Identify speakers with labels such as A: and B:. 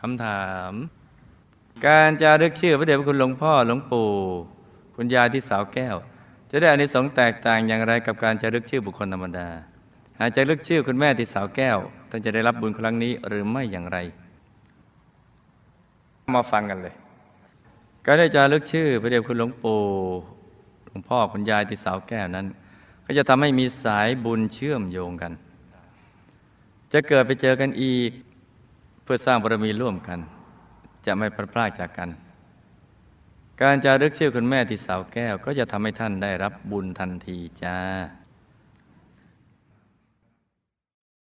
A: คำถาม การจารึกชื่อพระเดชพระคุณหลวงพ่อหลวงปู่ คุณยายที่สาวแก้ว จะได้อานิสงส์แตกต่างอย่างไรกับการจารึกชื่อบุคคลธรรมดา หากจารึกชื่อคุณแม่ที่สาวแก้วท่านจะได้รับบุญครั้งนี้หรือไม่อย่างไร มาฟังกันเลยการได้จารึกชื่อพระเดชคุณหลวงปู่หลวงพ่อคุณยายที่สาวแก้วนั้น ก็จะทำให้มีสายบุญเชื่อมโยงกัน จะเกิดไปเจอกันอีก พื่อสร้างบารมีร่วมกัน จะไม่พลาดพลาดจากกัน การจารึกชื่อคุณแม่ที่สาวแก้ว ก็จะทำให้ท่านได้รับบุญทันทีจ้า